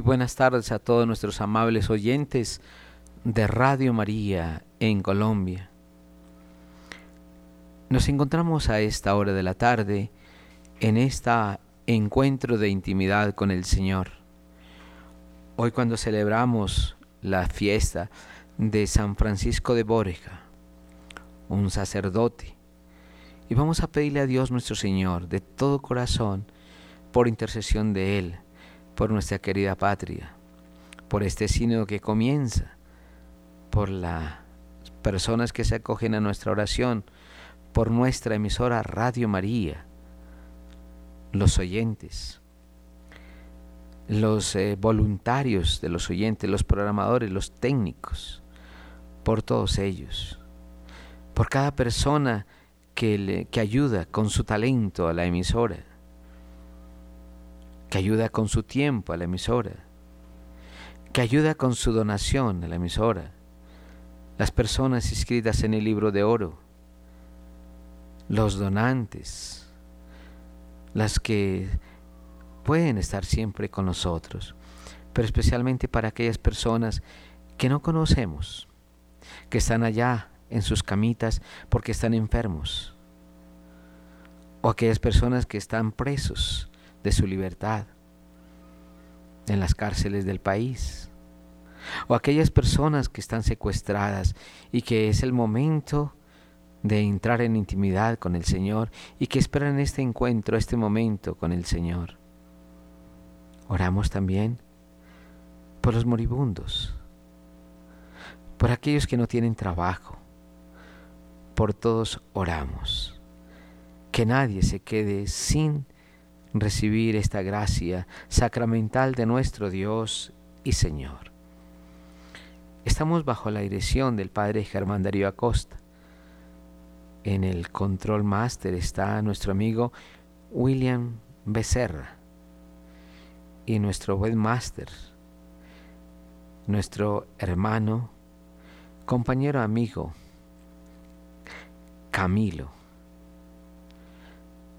Buenas tardes a todos nuestros amables oyentes de Radio María en Colombia. Nos encontramos a esta hora de la tarde en este encuentro de intimidad con el Señor. Hoy cuando celebramos la fiesta de San Francisco de Borja, un sacerdote, y vamos a pedirle a Dios nuestro Señor de todo corazón, por intercesión de Él, por nuestra querida patria, por este sínodo que comienza, por las personas que se acogen a nuestra oración, por nuestra emisora Radio María, los oyentes, los eh, voluntarios de los oyentes, los programadores, los técnicos, por todos ellos, por cada persona que, que ayuda con su talento a la emisora, que ayuda con su tiempo a la emisora, que ayuda con su donación a la emisora, las personas inscritas en el libro de oro, los donantes, las que pueden estar siempre con nosotros, pero especialmente para aquellas personas que no conocemos, que están allá en sus camitas porque están enfermos, o aquellas personas que están presos de su libertad en las cárceles del país, o aquellas personas que están secuestradas y que es el momento de entrar en intimidad con el Señor y que esperan este encuentro, este momento con el Señor. Oramos también por los moribundos, por aquellos que no tienen trabajo, por todos oramos. Que nadie se quede sin recibir esta gracia sacramental de nuestro Dios y Señor. Estamos bajo la dirección del Padre Germán Darío Acosta. En el control máster está nuestro amigo William Becerra y nuestro webmaster, nuestro hermano, compañero amigo Camilo.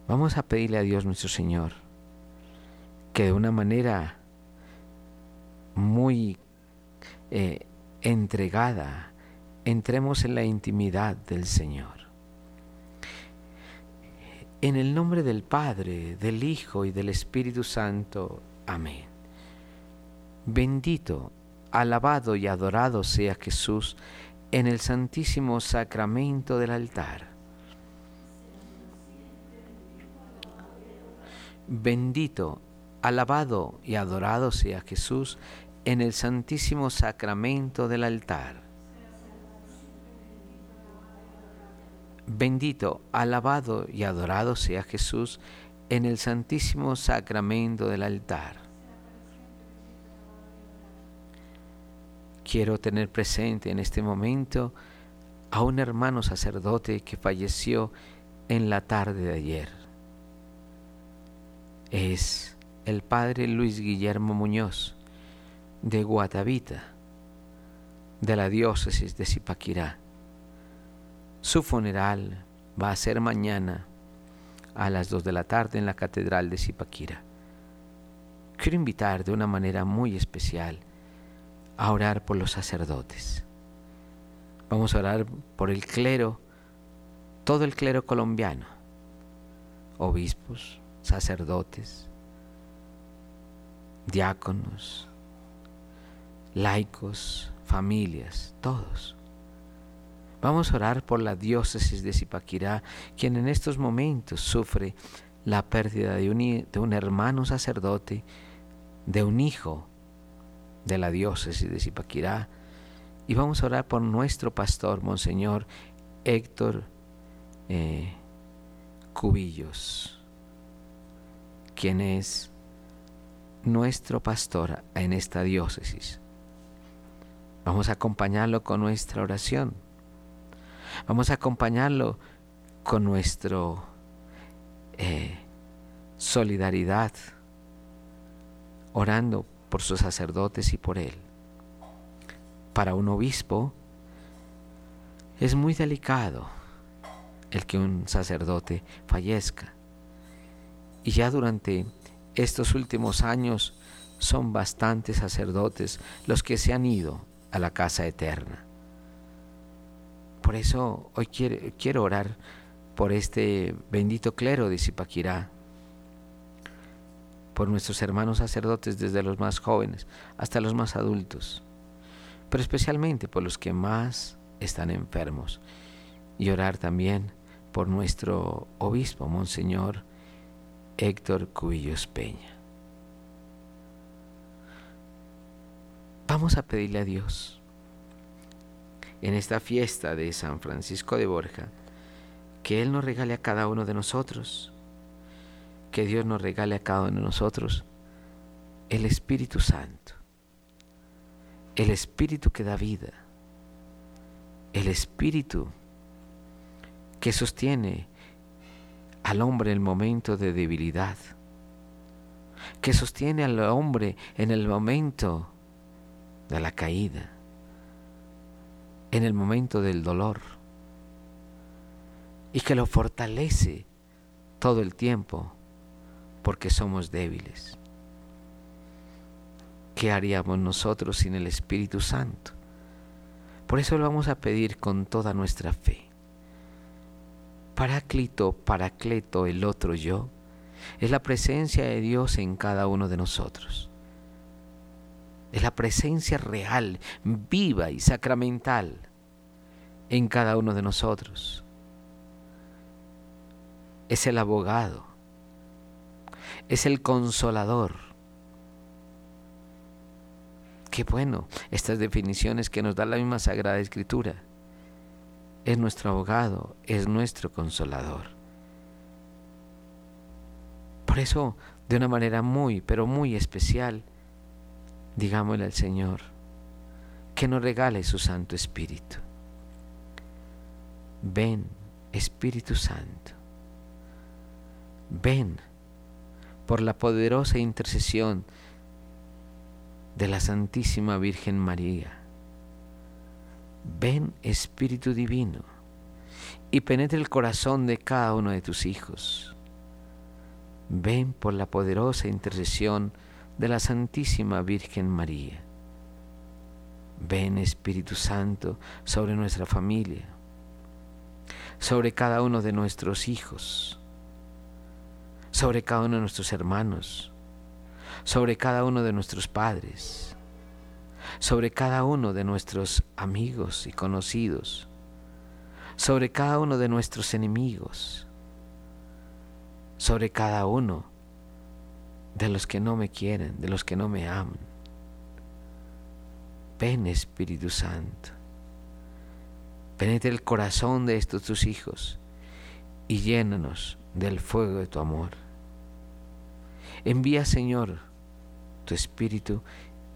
Vamos a pedirle a Dios nuestro Señor que de una manera muy eh, entregada entremos en la intimidad del Señor. En el nombre del Padre, del Hijo y del Espíritu Santo. Amén. Bendito, alabado y adorado sea Jesús en el santísimo sacramento del altar. Bendito, alabado y adorado sea Jesús en el santísimo sacramento del altar. Bendito, alabado y adorado sea Jesús en el santísimo sacramento del altar. Quiero tener presente en este momento a un hermano sacerdote que falleció en la tarde de ayer es el padre Luis Guillermo Muñoz de Guatavita, de la diócesis de Zipaquirá. Su funeral va a ser mañana a las 2 de la tarde en la Catedral de Zipaquirá. Quiero invitar de una manera muy especial a orar por los sacerdotes. Vamos a orar por el clero, todo el clero colombiano, obispos, sacerdotes, diáconos, laicos, familias, todos. Vamos a orar por la diócesis de Zipaquirá, quien en estos momentos sufre la pérdida de un, hermano sacerdote, de un hijo de la diócesis de Zipaquirá. Y vamos a orar por nuestro pastor, Monseñor Héctor eh, Cubillos quien es nuestro pastor en esta diócesis. Vamos a acompañarlo con nuestra oración. Vamos a acompañarlo con nuestro eh, solidaridad, orando por sus sacerdotes y por él. Para un obispo es muy delicado el que un sacerdote fallezca y ya durante estos últimos años son bastantes sacerdotes los que se han ido a la casa eterna. Por eso hoy quiero, orar por este bendito clero de Zipaquirá, por nuestros hermanos sacerdotes desde los más jóvenes hasta los más adultos, pero especialmente por los que más están enfermos, y orar también por nuestro obispo, Monseñor Héctor Cubillos Peña. Vamos a pedirle a Dios en esta fiesta de San Francisco de Borja que Él nos regale a cada uno de nosotros, que Dios nos regale a cada uno de nosotros el Espíritu Santo, el Espíritu que da vida, el Espíritu que sostiene al hombre en el momento de debilidad, que sostiene al hombre en el momento de la caída, en el momento del dolor, y que lo fortalece todo el tiempo porque somos débiles. ¿Qué haríamos nosotros sin el Espíritu Santo? Por eso lo vamos a pedir con toda nuestra fe. Paráclito, Paracleto, el otro yo, es la presencia de Dios en cada uno de nosotros es la presencia real, viva y sacramental en cada uno de nosotros. Es el abogado, es el consolador. Qué bueno estas definiciones que nos da la misma Sagrada Escritura. Es nuestro abogado, es nuestro consolador. Por eso, de una manera muy, pero muy especial, digámosle al Señor que nos regale su Santo Espíritu. Ven, Espíritu Santo. Ven por la poderosa intercesión de la Santísima Virgen María. Ven, Espíritu Divino, y penetre el corazón de cada uno de tus hijos. Ven por la poderosa intercesión de la Santísima Virgen María. Ven Espíritu Santo sobre nuestra familia, sobre cada uno de nuestros hijos, sobre cada uno de nuestros hermanos, sobre cada uno de nuestros padres, sobre cada uno de nuestros amigos y conocidos, sobre cada uno de nuestros enemigos, sobre cada uno de los que no me quieren, de los que no me aman. Ven Espíritu Santo, penetra el corazón de estos tus hijos y llénanos del fuego de tu amor. Envía Señor tu Espíritu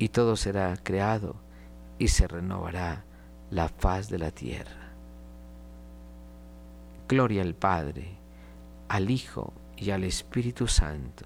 y todo será creado y se renovará la faz de la tierra. Gloria al Padre, al Hijo y al Espíritu Santo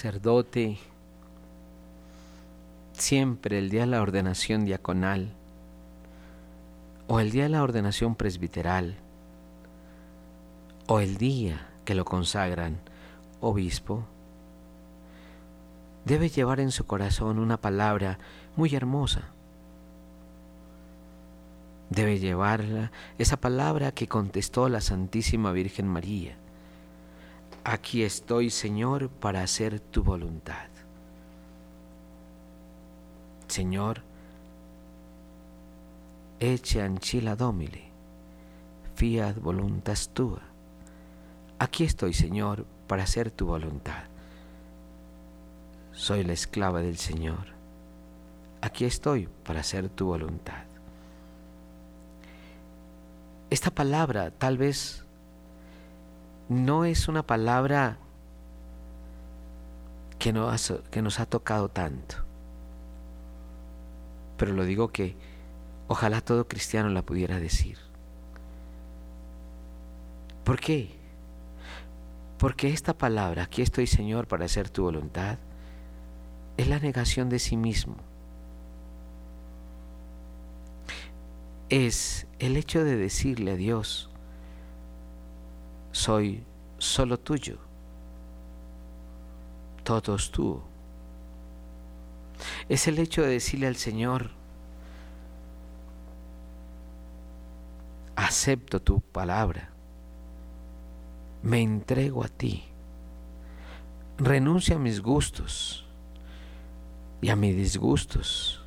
sacerdote, siempre el día de la ordenación diaconal o el día de la ordenación presbiteral o el día que lo consagran obispo, debe llevar en su corazón una palabra muy hermosa. Debe llevarla esa palabra que contestó la Santísima Virgen María. Aquí estoy, Señor, para hacer tu voluntad. Señor, eche anchila domile, fiat voluntas tua. Aquí estoy, Señor, para hacer tu voluntad. Soy la esclava del Señor. Aquí estoy para hacer tu voluntad. Esta palabra tal vez no es una palabra que nos, que nos ha tocado tanto. Pero lo digo que ojalá todo cristiano la pudiera decir. ¿Por qué? Porque esta palabra, aquí estoy Señor para hacer tu voluntad, es la negación de sí mismo. Es el hecho de decirle a Dios, soy solo tuyo, todo es tú. Es el hecho de decirle al Señor, acepto tu palabra me entrego a ti. Renuncio a mis gustos y a mis disgustos.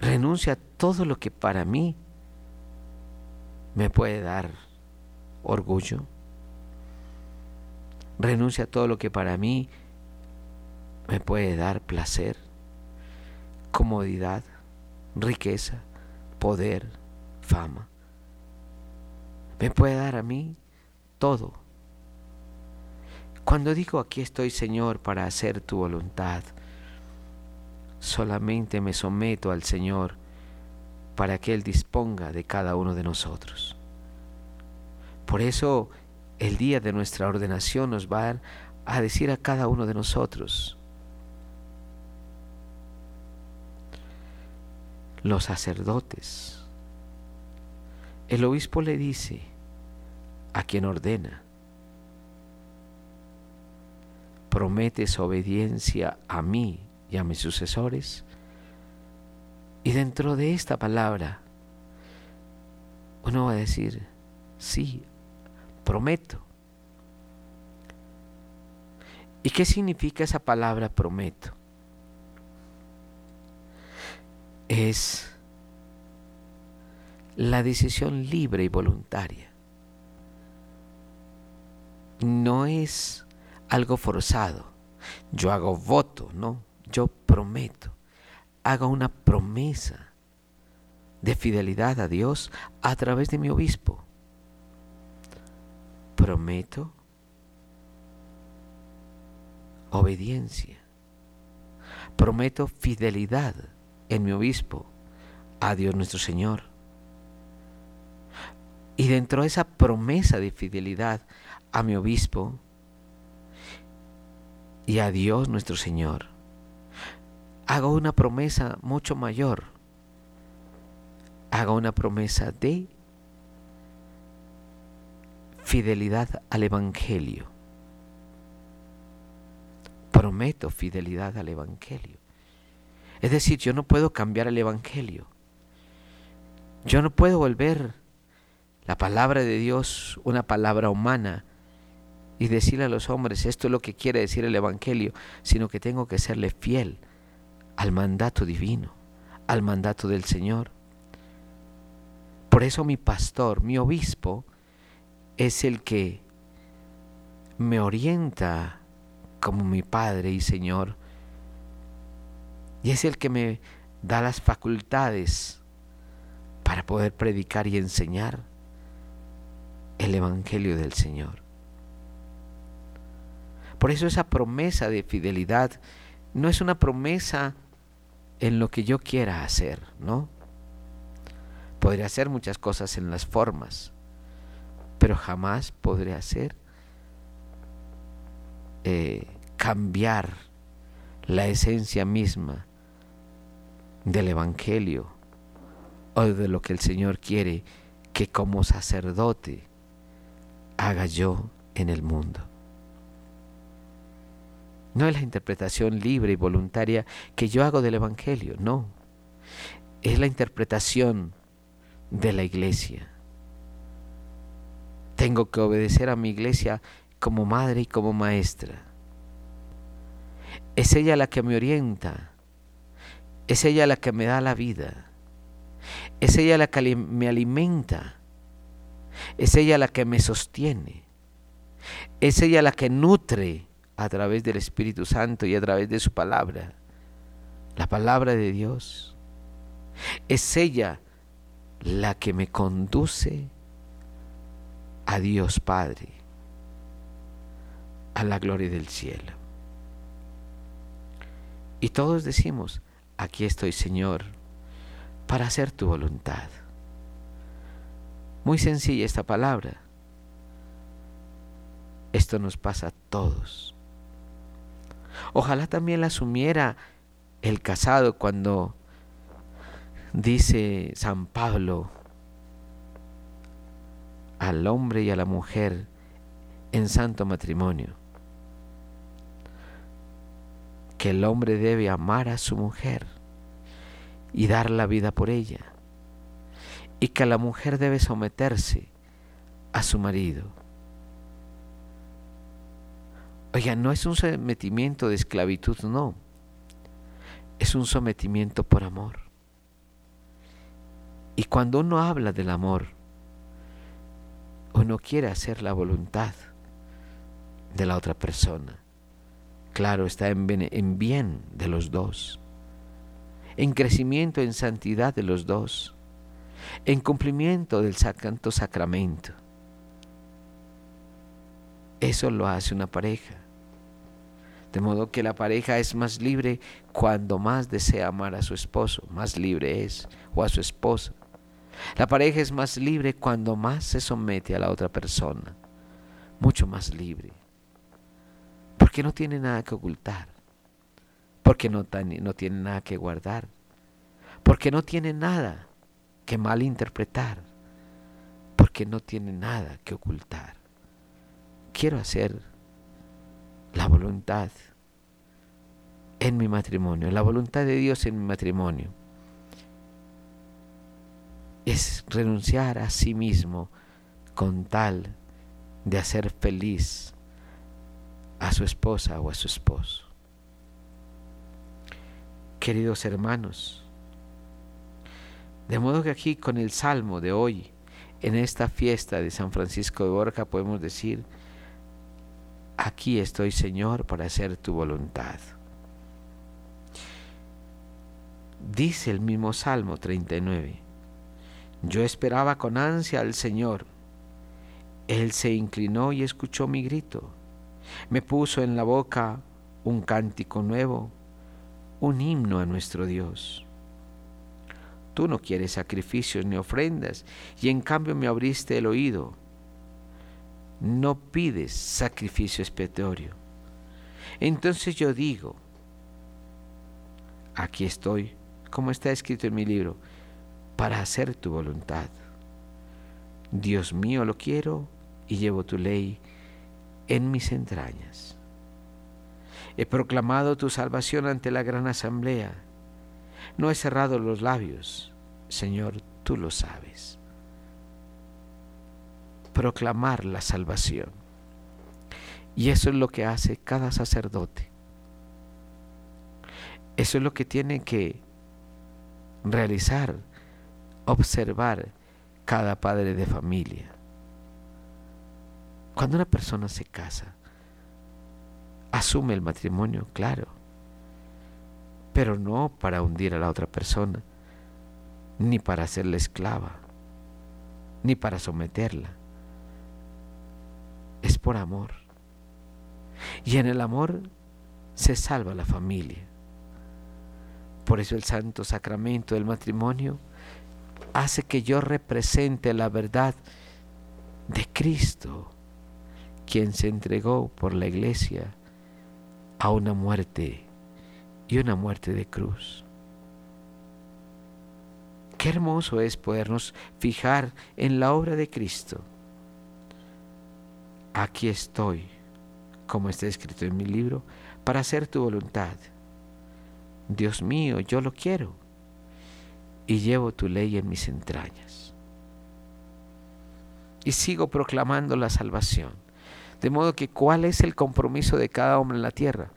Renuncio a todo lo que para mí me puede dar orgullo. Renuncio a todo lo que para mí me puede dar placer, comodidad, riqueza, poder, fama. Me puede dar a mí todo. Cuando digo aquí estoy Señor para hacer tu voluntad, solamente me someto al Señor para que Él disponga de cada uno de nosotros. Por eso el día de nuestra ordenación nos va a decir a cada uno de nosotros, los sacerdotes, el obispo le dice, a quien ordena. ¿Prometes obediencia a mí y a mis sucesores? Y dentro de esta palabra, uno va a decir, sí, prometo. ¿Y qué significa esa palabra prometo? Es la decisión libre y voluntaria no es algo forzado. Yo hago voto, ¿no? Yo prometo. Hago una promesa de fidelidad a Dios a través de mi obispo. Prometo obediencia. Prometo fidelidad en mi obispo a Dios nuestro Señor. Y dentro de esa promesa de fidelidad a mi obispo y a Dios nuestro Señor. Hago una promesa mucho mayor. Hago una promesa de fidelidad al Evangelio. Prometo fidelidad al Evangelio. Es decir, yo no puedo cambiar el Evangelio. Yo no puedo volver la palabra de Dios una palabra humana y decirle a los hombres esto es lo que quiere decir el Evangelio, sino que tengo que serle fiel al mandato divino, al mandato del Señor. Por eso mi pastor, mi obispo, es el que me orienta como mi Padre y Señor, y es el que me da las facultades para poder predicar y enseñar el Evangelio del Señor. Por eso esa promesa de fidelidad no es una promesa en lo que yo quiera hacer, ¿no? Podría hacer muchas cosas en las formas, pero jamás podré hacer eh, cambiar la esencia misma del Evangelio o de lo que el Señor quiere que como sacerdote haga yo en el mundo. No es la interpretación libre y voluntaria que yo hago del Evangelio, no. Es la interpretación de la iglesia. Tengo que obedecer a mi iglesia como madre y como maestra. Es ella la que me orienta. Es ella la que me da la vida. Es ella la que me alimenta. Es ella la que me sostiene. Es ella la que nutre a través del Espíritu Santo y a través de su palabra. La palabra de Dios. Es ella la que me conduce a Dios Padre, a la gloria del cielo. Y todos decimos, aquí estoy Señor, para hacer tu voluntad. Muy sencilla esta palabra. Esto nos pasa a todos. Ojalá también la asumiera el casado cuando dice San Pablo al hombre y a la mujer en santo matrimonio que el hombre debe amar a su mujer y dar la vida por ella, y que la mujer debe someterse a su marido. Oiga, no es un sometimiento de esclavitud, no, es un sometimiento por amor. Y cuando uno habla del amor, uno quiere hacer la voluntad de la otra persona claro, está en, bien de los dos, en crecimiento en santidad de los dos, en cumplimiento del santo sacramento. Eso lo hace una pareja. De modo que la pareja es más libre cuando más desea amar a su esposo, más libre es, o a su esposa. La pareja es más libre cuando más se somete a la otra persona, mucho más libre. Porque no tiene nada que ocultar, porque no, tiene nada que guardar, porque no tiene nada que malinterpretar, porque no tiene nada que ocultar. Quiero hacer la voluntad en mi matrimonio, la voluntad de Dios en mi matrimonio. Es renunciar a sí mismo con tal de hacer feliz a su esposa o a su esposo. Queridos hermanos, de modo que aquí con el salmo de hoy, en esta fiesta de San Francisco de Borja, podemos decir, aquí estoy Señor para hacer tu voluntad. Dice el mismo Salmo 39, yo esperaba con ansia al Señor, Él se inclinó y escuchó mi grito me puso en la boca un cántico nuevo, un himno a nuestro Dios. Tú no quieres sacrificios ni ofrendas, y en cambio me abriste el oído. No pides sacrificio expiatorio. Entonces yo digo, aquí estoy, como está escrito en mi libro, para hacer tu voluntad. Dios mío, lo quiero y llevo tu ley en mis entrañas. He proclamado tu salvación ante la gran asamblea. No he cerrado los labios, Señor, tú lo sabes. Proclamar la salvación. Y eso es lo que hace cada sacerdote. Eso es lo que tiene que realizar, observar cada padre de familia. Cuando una persona se casa, asume el matrimonio, claro, pero no para hundir a la otra persona, ni para hacerla esclava, ni para someterla. Es por amor. Y en el amor se salva la familia. Por eso el santo sacramento del matrimonio hace que yo represente la verdad de Cristo quien se entregó por la iglesia a una muerte y una muerte de cruz. Qué hermoso es podernos fijar en la obra de Cristo. Aquí estoy, como está escrito en mi libro, para hacer tu voluntad. Dios mío, yo lo quiero y llevo tu ley en mis entrañas. Y sigo proclamando la salvación. De modo que, ¿cuál es el compromiso de cada hombre en la tierra?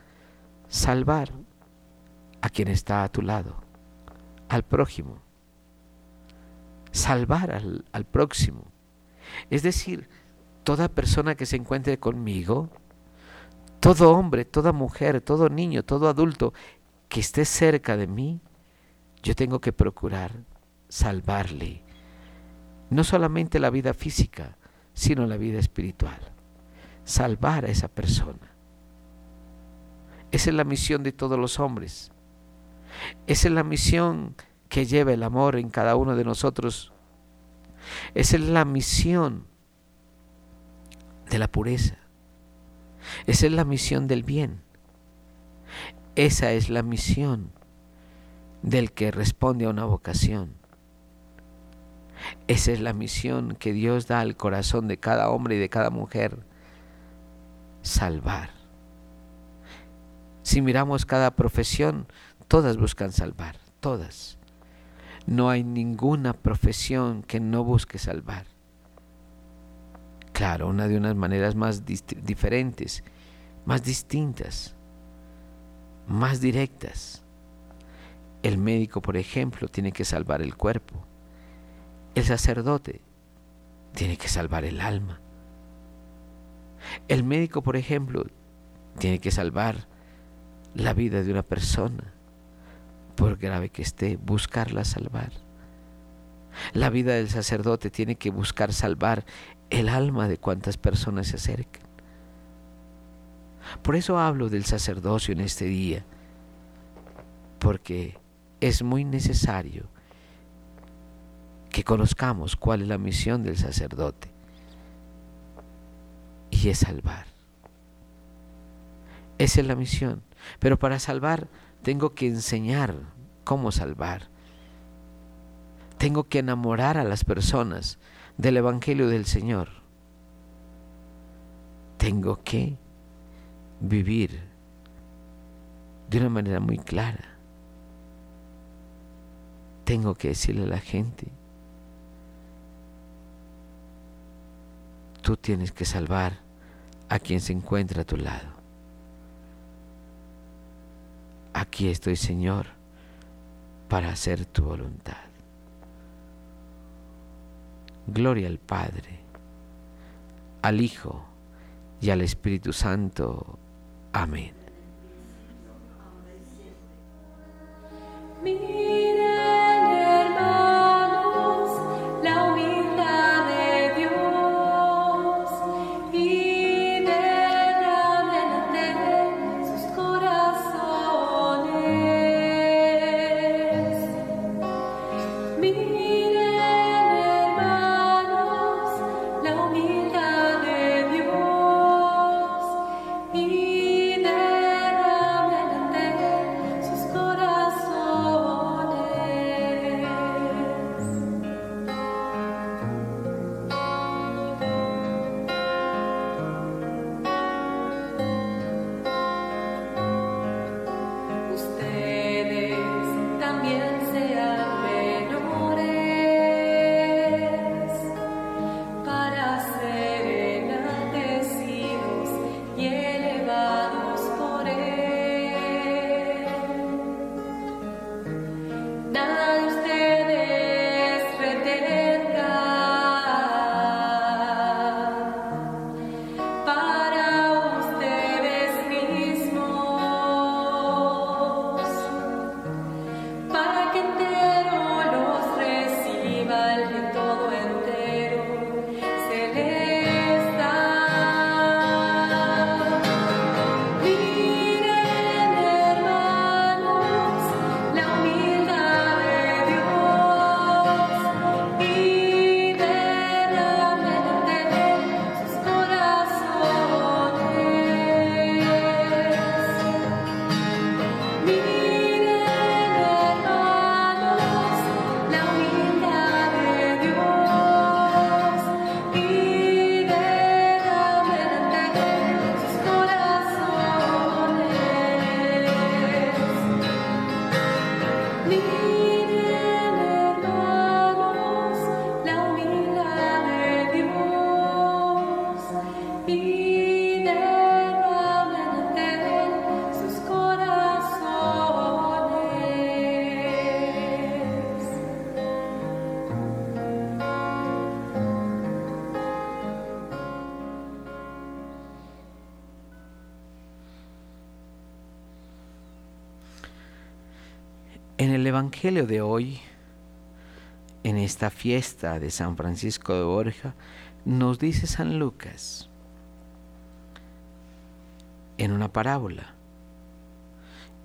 Salvar a quien está a tu lado, al prójimo. Salvar al, al próximo. Es decir, toda persona que se encuentre conmigo, todo hombre, toda mujer, todo niño, todo adulto que esté cerca de mí, yo tengo que procurar salvarle no solamente la vida física, sino la vida espiritual. Salvar a esa persona. Esa es la misión de todos los hombres. Esa es la misión que lleva el amor en cada uno de nosotros. Esa es la misión de la pureza. Esa es la misión del bien. Esa es la misión del que responde a una vocación. Esa es la misión que Dios da al corazón de cada hombre y de cada mujer. Salvar. Si miramos cada profesión, todas buscan salvar, todas. No hay ninguna profesión que no busque salvar. Claro, una de unas maneras más diferentes, más distintas, más directas. El médico, por ejemplo, tiene que salvar el cuerpo. El sacerdote tiene que salvar el alma. El médico, por ejemplo, tiene que salvar la vida de una persona, por grave que esté, buscarla salvar. La vida del sacerdote tiene que buscar salvar el alma de cuantas personas se acercan. Por eso hablo del sacerdocio en este día, porque es muy necesario que conozcamos cuál es la misión del sacerdote y es salvar. Esa es la misión. Pero para salvar tengo que enseñar cómo salvar. Tengo que enamorar a las personas del Evangelio del Señor. Tengo que vivir de una manera muy clara. Tengo que decirle a la gente, tú tienes que salvar a quien se encuentra a tu lado. Aquí estoy, Señor, para hacer tu voluntad. Gloria al Padre, al Hijo y al Espíritu Santo. Amén. El Evangelio de hoy, en esta fiesta de San Francisco de Borja, nos dice San Lucas, en una parábola,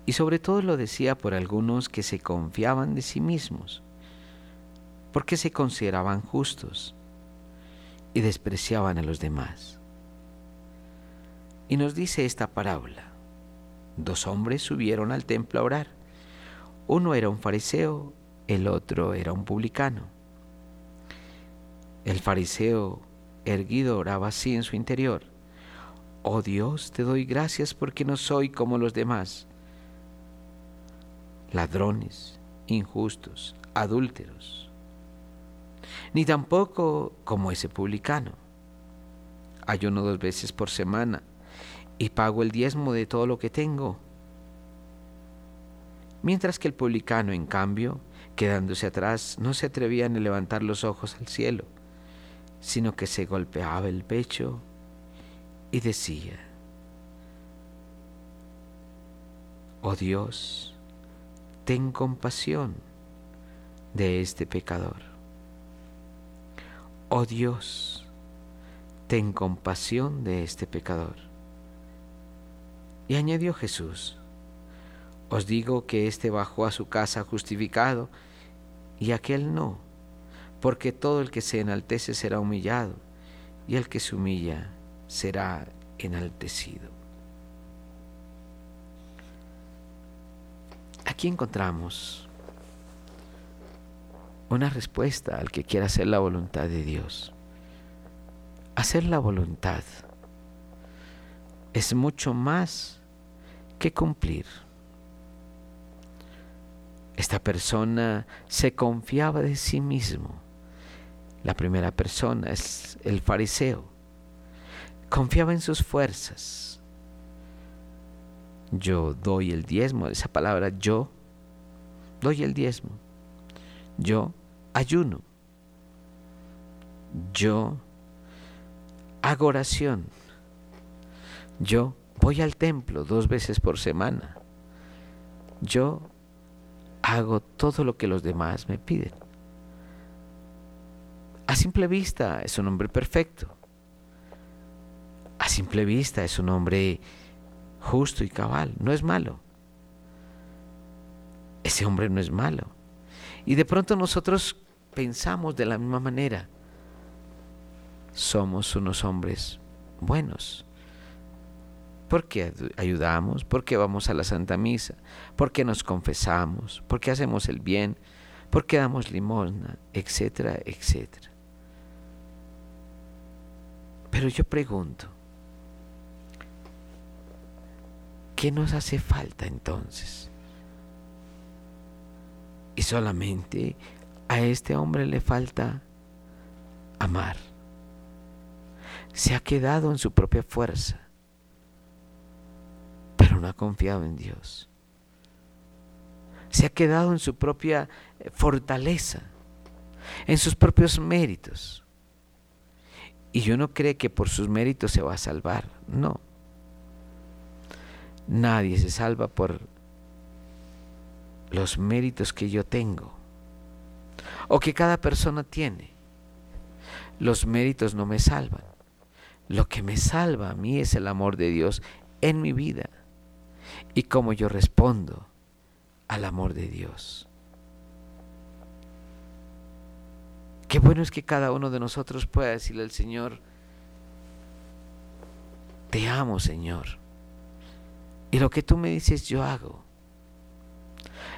y sobre todo lo decía por algunos que se confiaban de sí mismos, porque se consideraban justos y despreciaban a los demás. Y nos dice esta parábola, dos hombres subieron al templo a orar, uno era un fariseo, el otro era un publicano. El fariseo erguido oraba así en su interior, Oh Dios, te doy gracias porque no soy como los demás, ladrones, injustos, adúlteros, ni tampoco como ese publicano. Ayuno dos veces por semana y pago el diezmo de todo lo que tengo. Mientras que el publicano, en cambio, quedándose atrás, no se atrevía a levantar los ojos al cielo, sino que se golpeaba el pecho y decía, Oh Dios, ten compasión de este pecador. Oh Dios, ten compasión de este pecador. Y añadió Jesús, os digo que éste bajó a su casa justificado y aquel no, porque todo el que se enaltece será humillado y el que se humilla será enaltecido. Aquí encontramos una respuesta al que quiera hacer la voluntad de Dios. Hacer la voluntad es mucho más que cumplir. Esta persona se confiaba de sí mismo. La primera persona es el fariseo confiaba en sus fuerzas. Yo doy el diezmo, esa palabra yo doy el diezmo. Yo ayuno. Yo hago oración. Yo voy al templo dos veces por semana. Yo hago todo lo que los demás me piden. A simple vista es un hombre perfecto a simple vista es un hombre justo y cabal, no es malo. Ese hombre no es malo. Y de pronto nosotros pensamos de la misma manera. Somos unos hombres buenos. Porque ayudamos, porque vamos a la Santa Misa, porque nos confesamos, porque hacemos el bien, porque damos limosna, etcétera, etcétera. Pero yo pregunto, ¿Qué nos hace falta entonces? Y solamente a este hombre le falta amar. Se ha quedado en su propia fuerza, pero no ha confiado en Dios. Se ha quedado en su propia eh, fortaleza, en sus propios méritos. Y uno cree que por sus méritos se va a salvar. No. Nadie se salva por los méritos que yo tengo o que cada persona tiene. Los méritos no me salvan. Lo que me salva a mí es el amor de Dios en mi vida y cómo yo respondo al amor de Dios. Qué bueno es que cada uno de nosotros pueda decirle al Señor, te amo Señor. Y lo que tú me dices, yo hago.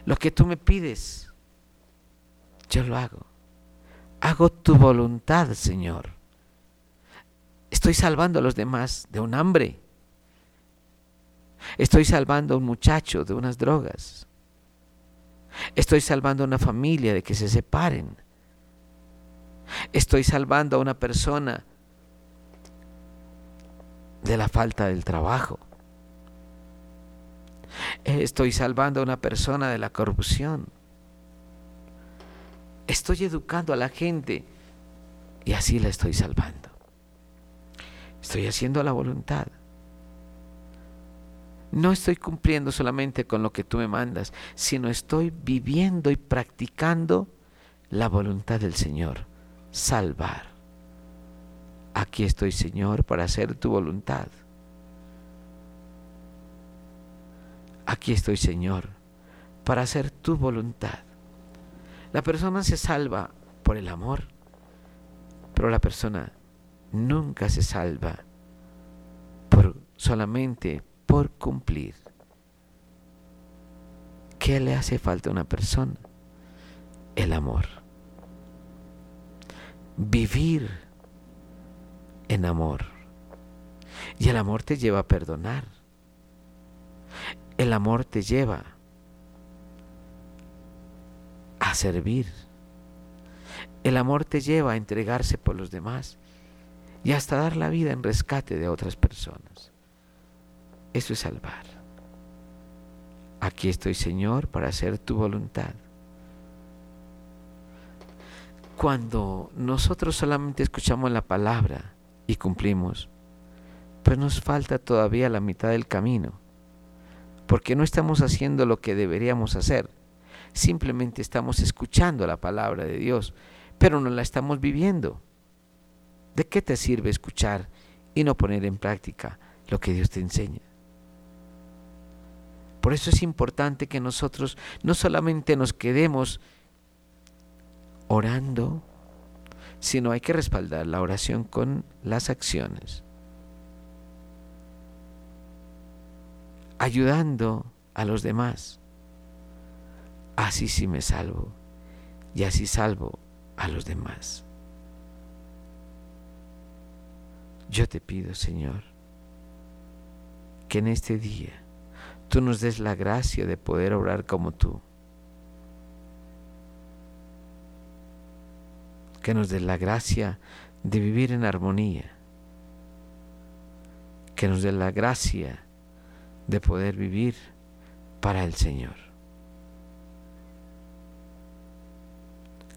Lo que tú me pides, yo lo hago. Hago tu voluntad, Señor. Estoy salvando a los demás de un hambre. Estoy salvando a un muchacho de unas drogas. Estoy salvando a una familia de que se separen. Estoy salvando a una persona de la falta del trabajo. Estoy salvando a una persona de la corrupción. Estoy educando a la gente y así la estoy salvando. Estoy haciendo la voluntad. No estoy cumpliendo solamente con lo que tú me mandas, sino estoy viviendo y practicando la voluntad del Señor, salvar. Aquí estoy, Señor, para hacer tu voluntad. Aquí estoy, Señor, para hacer tu voluntad. La persona se salva por el amor, pero la persona nunca se salva por solamente por cumplir. ¿Qué le hace falta a una persona? El amor. Vivir en amor. Y el amor te lleva a perdonar. El amor te lleva a servir. El amor te lleva a entregarse por los demás y hasta dar la vida en rescate de otras personas. Eso es salvar. Aquí estoy, Señor, para hacer tu voluntad. Cuando nosotros solamente escuchamos la palabra y cumplimos, pues nos falta todavía la mitad del camino, porque no estamos haciendo lo que deberíamos hacer, simplemente estamos escuchando la palabra de Dios, pero no la estamos viviendo. ¿De qué te sirve escuchar y no poner en práctica lo que Dios te enseña? Por eso es importante que nosotros no solamente nos quedemos orando, sino hay que respaldar la oración con las acciones. Ayudando a los demás. Así sí me salvo y así salvo a los demás. Yo te pido, Señor, que en este día tú nos des la gracia de poder obrar como tú. Que nos des la gracia de vivir en armonía. Que nos des la gracia de poder vivir para el Señor.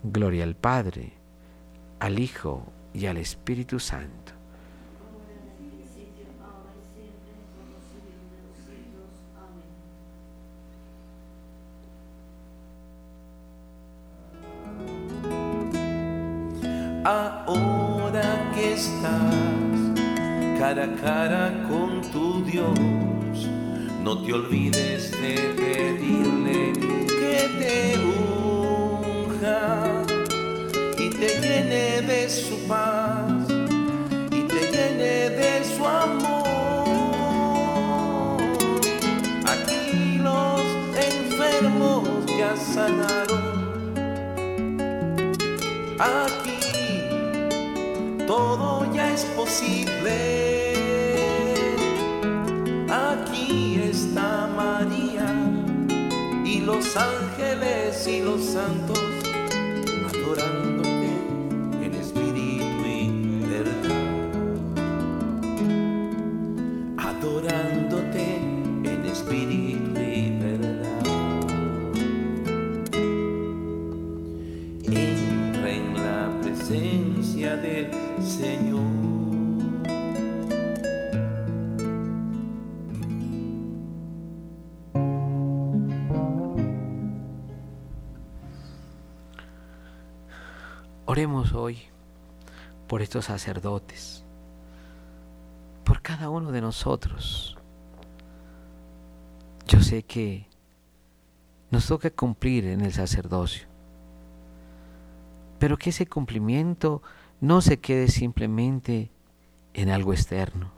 Gloria al Padre, al Hijo y al Espíritu Santo estás cara a cara con tu Dios, no te olvides de pedirle que te unja y te llene de su paz y te llene de su amor. Aquí los enfermos ya sanaron. Todo ya es posible. Aquí está María y los ángeles y los santos adorándote hoy por estos sacerdotes, por cada uno de nosotros. Yo sé que nos toca cumplir en el sacerdocio, pero que ese cumplimiento no se quede simplemente en algo externo,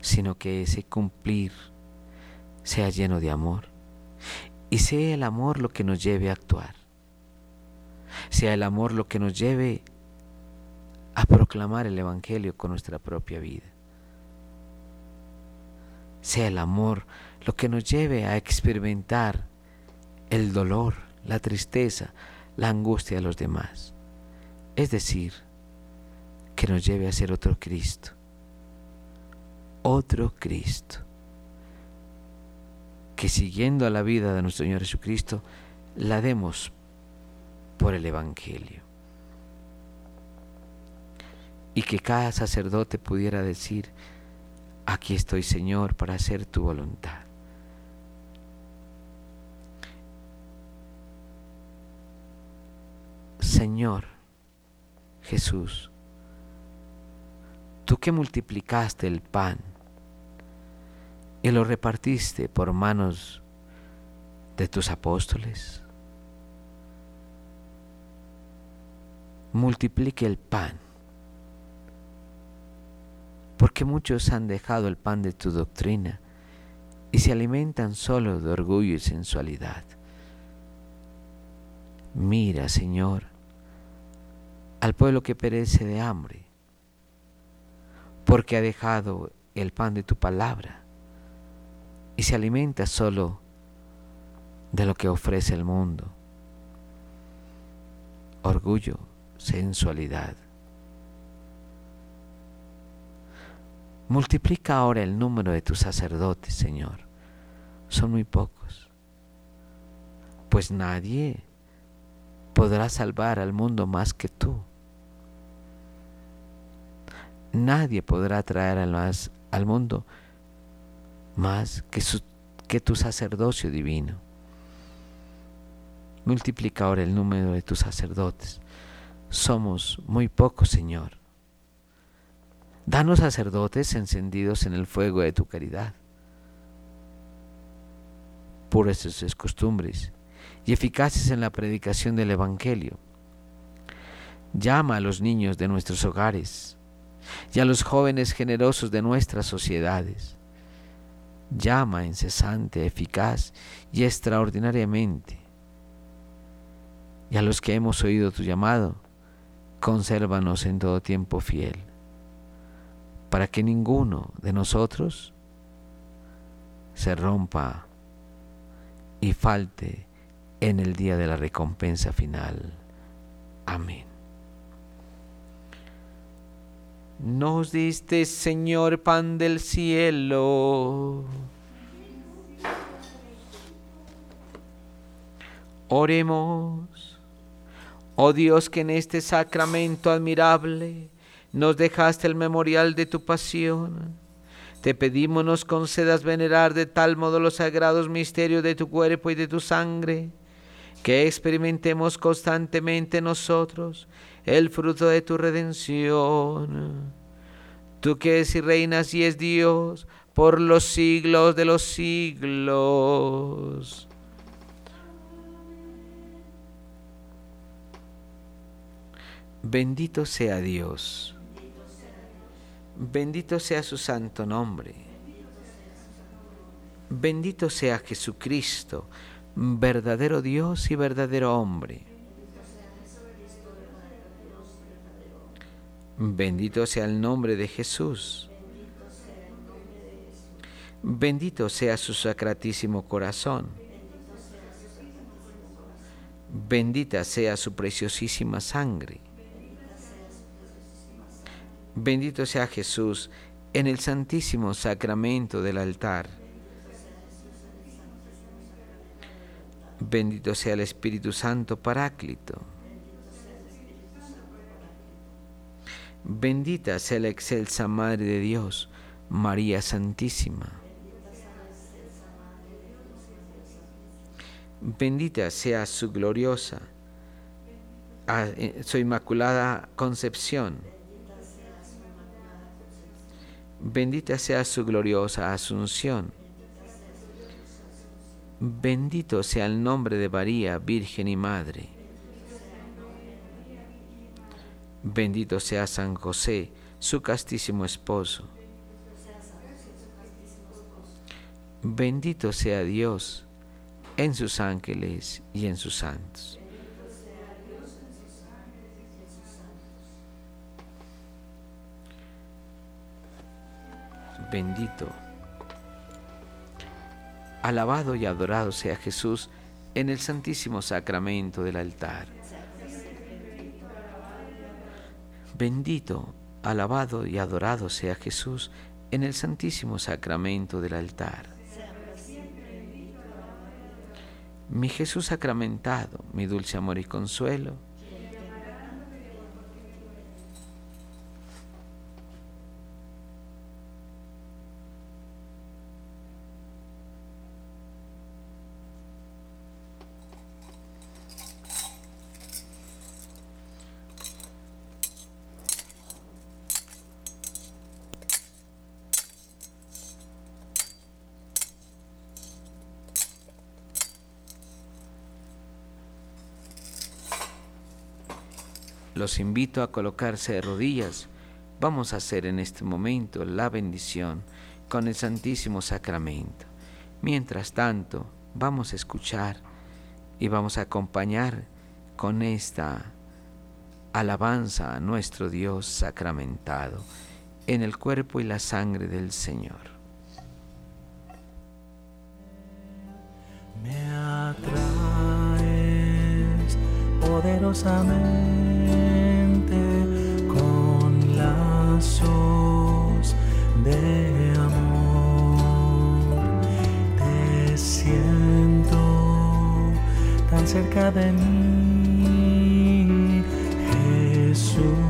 sino que ese cumplir sea lleno de amor y sea el amor lo que nos lleve a actuar, sea el amor lo que nos lleve a proclamar el Evangelio con nuestra propia vida, sea el amor lo que nos lleve a experimentar el dolor, la tristeza, la angustia de los demás. Es decir, que nos lleve a ser otro Cristo. Otro Cristo. Que siguiendo a la vida de nuestro Señor Jesucristo, la demos por el Evangelio. Y que cada sacerdote pudiera decir, Aquí estoy, Señor, para hacer tu voluntad. Señor Jesús, tú que multiplicaste el pan y lo repartiste por manos de tus apóstoles, multiplique el pan, porque muchos han dejado el pan de tu doctrina y se alimentan solo de orgullo y sensualidad. Mira, Señor, al pueblo que perece de hambre, porque ha dejado el pan de tu palabra y se alimenta solo de lo que ofrece el mundo. Orgullo, sensualidad. Multiplica ahora el número de tus sacerdotes, Señor. Son muy pocos. Pues nadie podrá salvar al mundo más que tú. Nadie podrá traer al, al mundo más que, que tu sacerdocio divino. Multiplica ahora el número de tus sacerdotes. Somos muy pocos, Señor. Danos sacerdotes encendidos en el fuego de tu caridad, puras sus costumbres y eficaces en la predicación del Evangelio. Llama a los niños de nuestros hogares y a los jóvenes generosos de nuestras sociedades. Llama incesante, eficaz y extraordinariamente. Y a los que hemos oído tu llamado, consérvanos en todo tiempo fiel para que ninguno de nosotros se rompa y falte en el día de la recompensa final. Amén. Nos diste, Señor, pan del cielo. Oremos. Oh Dios, que en este sacramento admirable nos dejaste el memorial de tu pasión. Te pedimos nos concedas venerar de tal modo los sagrados misterios de tu cuerpo y de tu sangre, que experimentemos constantemente nosotros el fruto de tu redención. Tú que es y reinas y es Dios por los siglos de los siglos. Bendito sea Dios Bendito sea su santo nombre. Bendito sea Jesucristo, verdadero Dios y verdadero hombre. Bendito sea el nombre de Jesús. Bendito sea su sacratísimo corazón. Bendita sea su preciosísima sangre. Bendito sea Jesús en el santísimo sacramento del altar. Bendito sea el Espíritu Santo Paráclito. Bendita sea la excelsa Madre de Dios, María Santísima. Bendita sea su gloriosa, ah, eh, su inmaculada concepción Bendita sea su gloriosa asunción. Bendito sea el nombre de María, Virgen y Madre. Bendito sea San José, su castísimo esposo. Bendito sea Dios en sus ángeles y en sus santos. Bendito. Alabado y adorado sea Jesús en el santísimo sacramento del altar. Bendito, alabado y adorado sea Jesús en el santísimo sacramento del altar. Mi Jesús sacramentado, mi dulce amor y consuelo, Los invito a colocarse de rodillas. Vamos a hacer en este momento la bendición con el Santísimo Sacramento. Mientras tanto, vamos a escuchar y vamos a acompañar con esta alabanza a nuestro Dios sacramentado en el cuerpo y la sangre del Señor. Me atraes poderosamente lazos de amor. Te siento tan cerca de mí, Jesús.